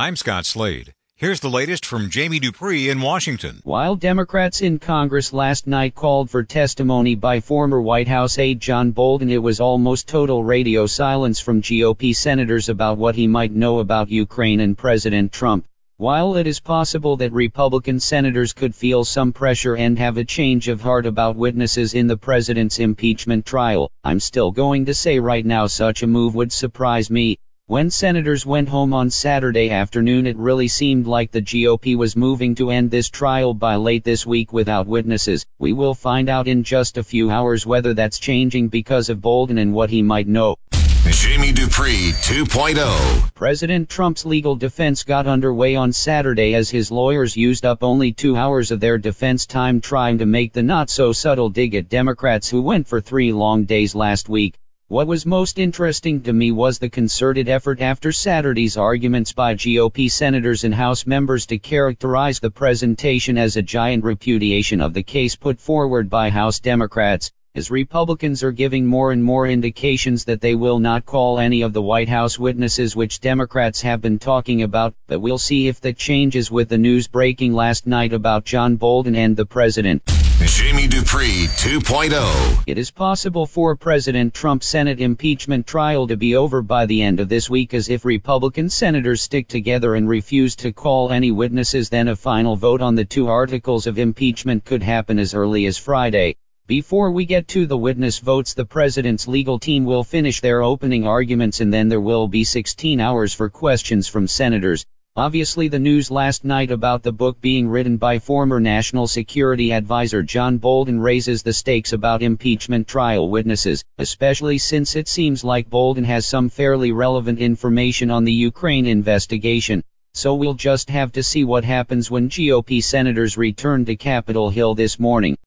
I'm Scott Slade. Here's the latest from Jamie Dupree in Washington. While Democrats in Congress last night called for testimony by former White House aide John Bolton, it was almost total radio silence from GOP senators about what he might know about Ukraine and President Trump. While it is possible that Republican senators could feel some pressure and have a change of heart about witnesses in the president's impeachment trial, I'm still going to say right now such a move would surprise me. When senators went home on Saturday afternoon it really seemed like the GOP was moving to end this trial by late this week without witnesses. We will find out in just a few hours whether that's changing because of Bolton and what he might know. Jamie Dupree 2.0. President Trump's legal defense got underway on Saturday as his lawyers used up only two hours of their defense time trying to make the not so subtle dig at Democrats who went for three long days last week. What was most interesting to me was the concerted effort after Saturday's arguments by GOP senators and House members to characterize the presentation as a giant repudiation of the case put forward by House Democrats, as Republicans are giving more and more indications that they will not call any of the White House witnesses which Democrats have been talking about, but we'll see if that changes with the news breaking last night about John Bolton and the president. Jamie Dupree 2.0. It is possible for President Trump's Senate impeachment trial to be over by the end of this week as if Republican senators stick together and refuse to call any witnesses then a final vote on the two articles of impeachment could happen as early as Friday. Before we get to the witness votes the president's legal team will finish their opening arguments and then there will be 16 hours for questions from senators. Obviously the news last night about the book being written by former National Security Advisor John Bolton raises the stakes about impeachment trial witnesses, especially since it seems like Bolton has some fairly relevant information on the Ukraine investigation. So we'll just have to see what happens when GOP senators return to Capitol Hill this morning.